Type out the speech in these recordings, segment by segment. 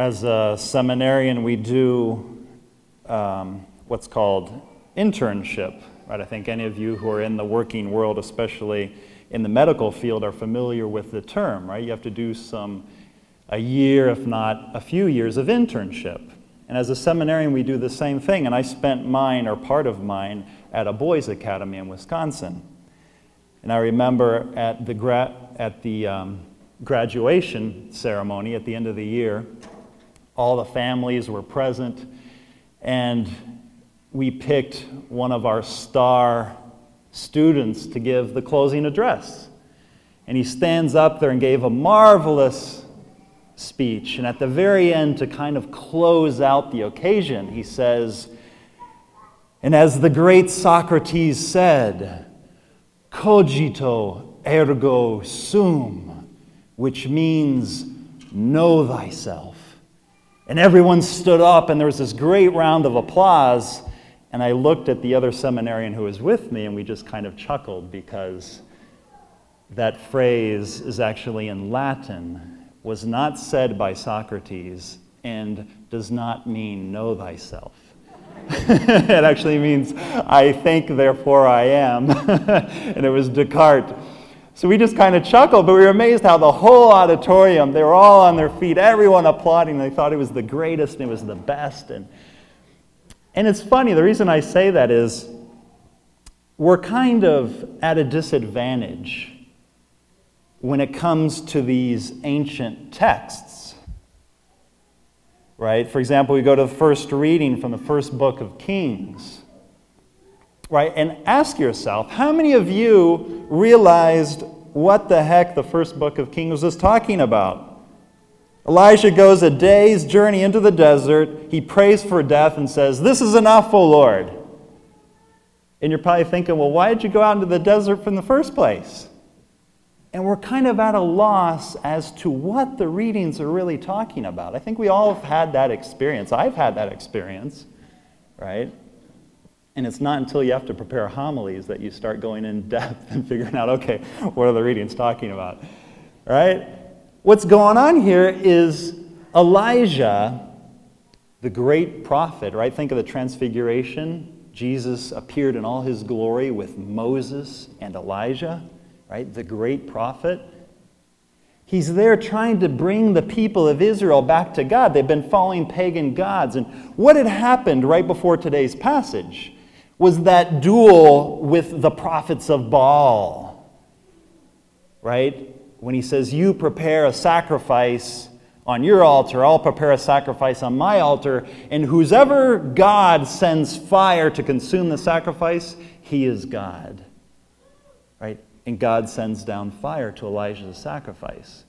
As a seminarian, we do um, what's called internship, right? I think any of you who are in the working world, especially in the medical field, are familiar with the term, right? You have to do some, a year, if not a few years, of internship. And as a seminarian, we do the same thing. And I spent mine, or part of mine, at a boys' academy in Wisconsin. And I remember at the, gra- at the um, graduation ceremony at the end of the year, all the families were present, and we picked one of our star students to give the closing address. And he stands up there and gave a marvelous speech. And at the very end, to kind of close out the occasion, he says, And as the great Socrates said, cogito ergo sum, which means know thyself. And everyone stood up, and there was this great round of applause. And I looked at the other seminarian who was with me, and we just kind of chuckled because that phrase is actually in Latin, was not said by Socrates, and does not mean know thyself. it actually means I think, therefore I am. and it was Descartes. So we just kind of chuckled, but we were amazed how the whole auditorium, they were all on their feet, everyone applauding. They thought it was the greatest and it was the best. And and it's funny, the reason I say that is we're kind of at a disadvantage when it comes to these ancient texts. Right? For example, we go to the first reading from the first book of Kings. Right? And ask yourself, how many of you realized what the heck the first book of Kings was talking about? Elijah goes a day's journey into the desert. He prays for death and says, This is enough, O Lord. And you're probably thinking, well, why did you go out into the desert from the first place? And we're kind of at a loss as to what the readings are really talking about. I think we all have had that experience. I've had that experience, right? And it's not until you have to prepare homilies that you start going in depth and figuring out, okay, what are the readings talking about, right? What's going on here is Elijah, the great prophet, right? Think of the transfiguration. Jesus appeared in all his glory with Moses and Elijah, right? The great prophet. He's there trying to bring the people of Israel back to God. They've been following pagan gods. And what had happened right before today's passage was that duel with the prophets of Baal, right? when he says, You prepare a sacrifice on your altar, I'll prepare a sacrifice on my altar, and whosoever God sends fire to consume the sacrifice, he is God. Right? And God sends down fire to Elijah's sacrifice.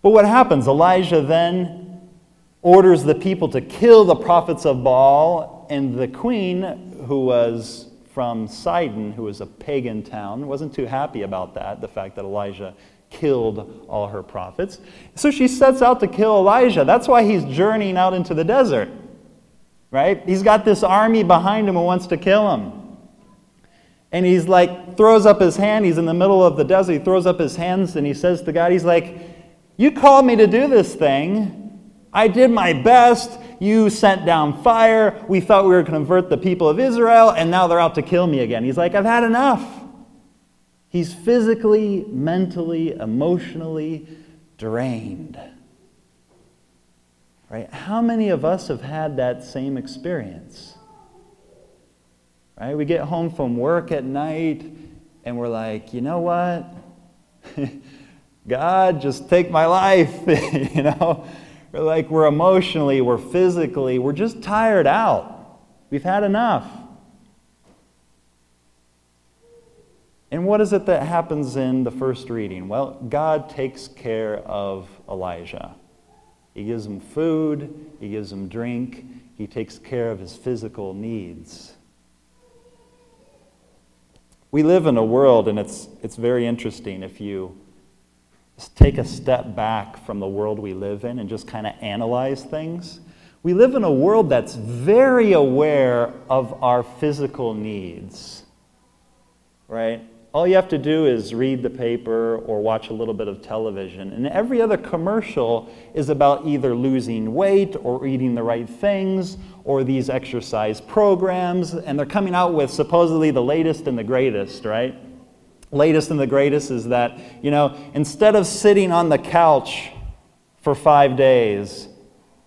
But what happens? Elijah then orders the people to kill the prophets of Baal, and the queen, who was from Sidon, who was a pagan town, wasn't too happy about that, the fact that Elijah killed all her prophets. So she sets out to kill Elijah. That's why he's journeying out into the desert, right? He's got this army behind him who wants to kill him. And he's like, throws up his hand. He's in the middle of the desert. He throws up his hands and he says to God, He's like, You called me to do this thing. I did my best. You sent down fire. We thought we were going to convert the people of Israel, and now they're out to kill me again. He's like, I've had enough. He's physically, mentally, emotionally drained. Right? How many of us have had that same experience? Right? We get home from work at night and we're like, you know what? God, just take my life. you know? We're like, we're emotionally, we're physically, we're just tired out. We've had enough. And what is it that happens in the first reading? Well, God takes care of Elijah. He gives him food, he gives him drink, he takes care of his physical needs. We live in a world, and it's, it's very interesting if you take a step back from the world we live in and just kind of analyze things. We live in a world that's very aware of our physical needs, right? all you have to do is read the paper or watch a little bit of television. And every other commercial is about either losing weight or eating the right things or these exercise programs. And they're coming out with supposedly the latest and the greatest, right? Latest and the greatest is that, you know, instead of sitting on the couch for five days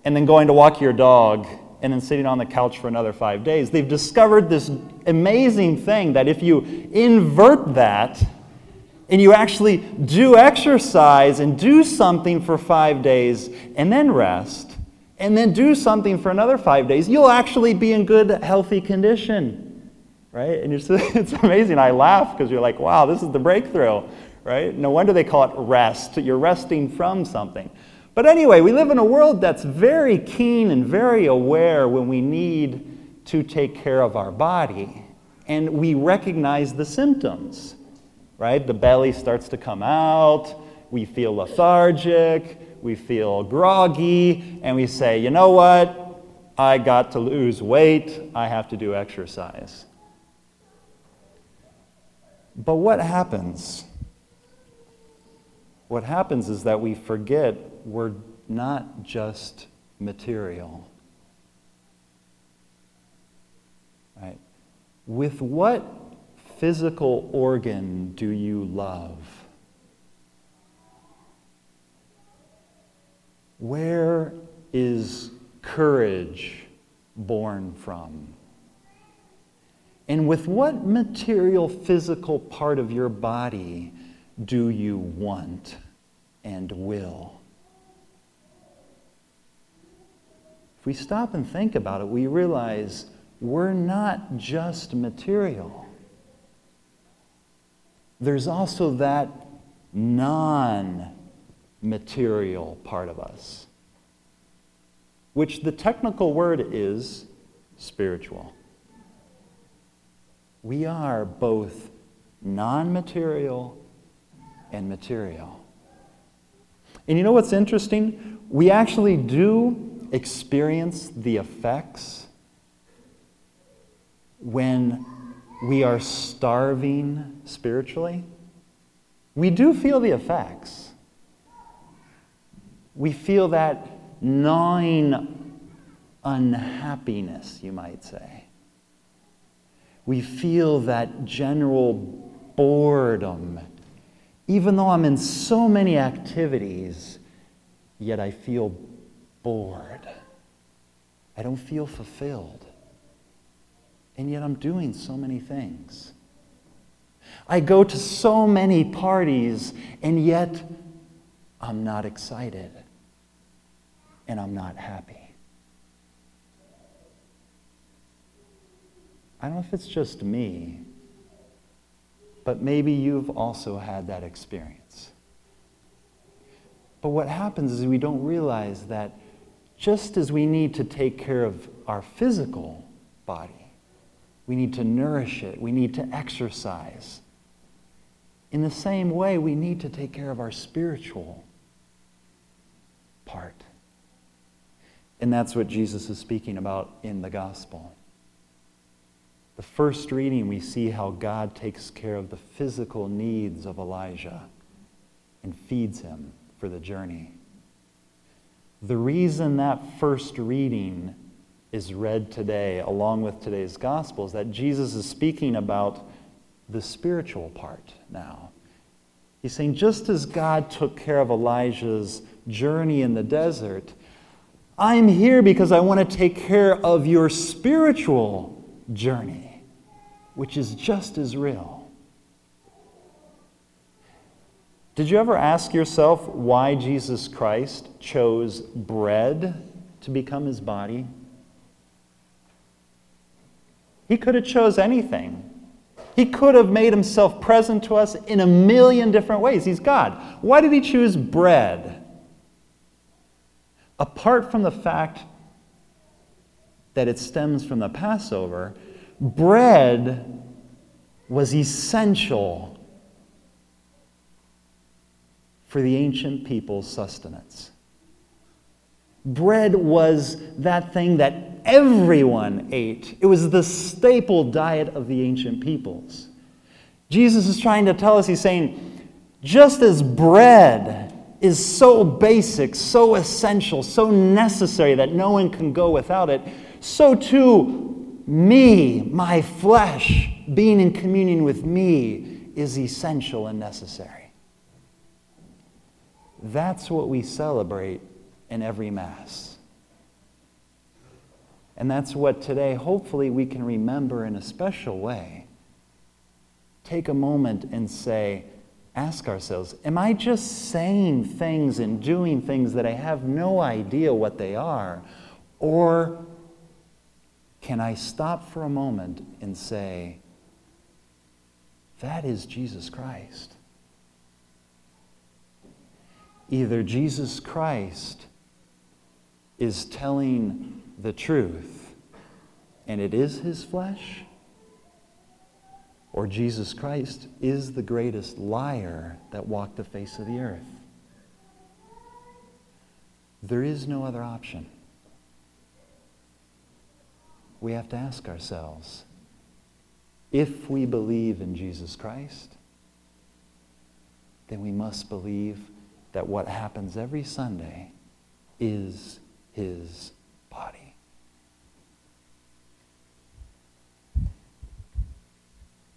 and then going to walk your dog and then sitting on the couch for another five days. They've discovered this amazing thing that if you invert that and you actually do exercise and do something for five days and then rest, and then do something for another five days, you'll actually be in good, healthy condition. Right? And it's, it's amazing. I laugh because you're like, wow, this is the breakthrough. Right? No wonder they call it rest. You're resting from something. But anyway, we live in a world that's very keen and very aware when we need to take care of our body. And we recognize the symptoms, right? The belly starts to come out, we feel lethargic, we feel groggy, and we say, you know what? I got to lose weight, I have to do exercise. But what happens? What happens is that we forget we're not just material. Right? With what physical organ do you love? Where is courage born from? And with what material physical part of your body do you want and will? If we stop and think about it, we realize we're not just material. There's also that non material part of us, which the technical word is spiritual. We are both non material and material. And you know what's interesting? We actually do experience the effects when we are starving spiritually, we do feel the effects. We feel that gnawing unhappiness, you might say. We feel that general boredom. Even though I'm in so many activities, yet I feel bored. I don't feel fulfilled. And yet I'm doing so many things. I go to so many parties, and yet I'm not excited and I'm not happy. I don't know if it's just me, but maybe you've also had that experience. But what happens is we don't realize that just as we need to take care of our physical body, we need to nourish it, we need to exercise. In the same way, we need to take care of our spiritual part. And that's what Jesus is speaking about in the gospel. The first reading, we see how God takes care of the physical needs of Elijah and feeds him for the journey. The reason that first reading is read today, along with today's gospel, is that Jesus is speaking about the spiritual part now. He's saying, just as God took care of Elijah's journey in the desert, I'm here because I want to take care of your spiritual journey, which is just as real. Did you ever ask yourself why Jesus Christ chose bread to become his body? He could have chose anything. He could have made himself present to us in a million different ways. He's God. Why did he choose bread? Apart from the fact that it stems from the Passover, bread was essential for the ancient people's sustenance. Bread was that thing that everyone ate, it was the staple diet of the ancient peoples. Jesus is trying to tell us, he's saying, just as bread is so basic, so essential, so necessary that no one can go without it, so too me, my flesh, being in communion with me is essential and necessary. That's what we celebrate in every Mass. And that's what today, hopefully, we can remember in a special way. Take a moment and say, ask ourselves, am I just saying things and doing things that I have no idea what they are? Or can I stop for a moment and say, that is Jesus Christ? Either Jesus Christ is telling the truth and it is his flesh, or Jesus Christ is the greatest liar that walked the face of the earth. There is no other option. We have to ask ourselves if we believe in Jesus Christ, then we must believe that what happens every Sunday is his